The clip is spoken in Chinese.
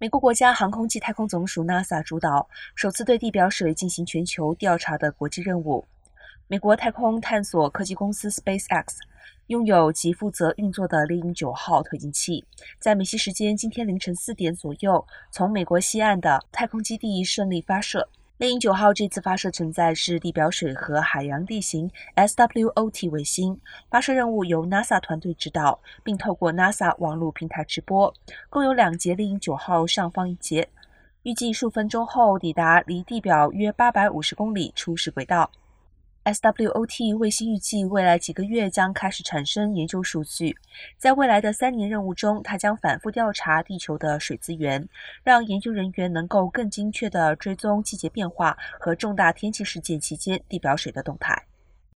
美国国家航空暨太空总署 NASA 主导首次对地表水进行全球调查的国际任务。美国太空探索科技公司 SpaceX 拥有及负责运作的猎鹰九号推进器，在美西时间今天凌晨四点左右，从美国西岸的太空基地顺利发射。猎鹰九号这次发射存在是地表水和海洋地形 SWOT 卫星，发射任务由 NASA 团队指导，并透过 NASA 网络平台直播。共有两节猎鹰九号上方一节，预计数分钟后抵达离地表约八百五十公里初始轨道。SWOT 卫星预计未来几个月将开始产生研究数据，在未来的三年任务中，它将反复调查地球的水资源，让研究人员能够更精确地追踪季节变化和重大天气事件期间地表水的动态。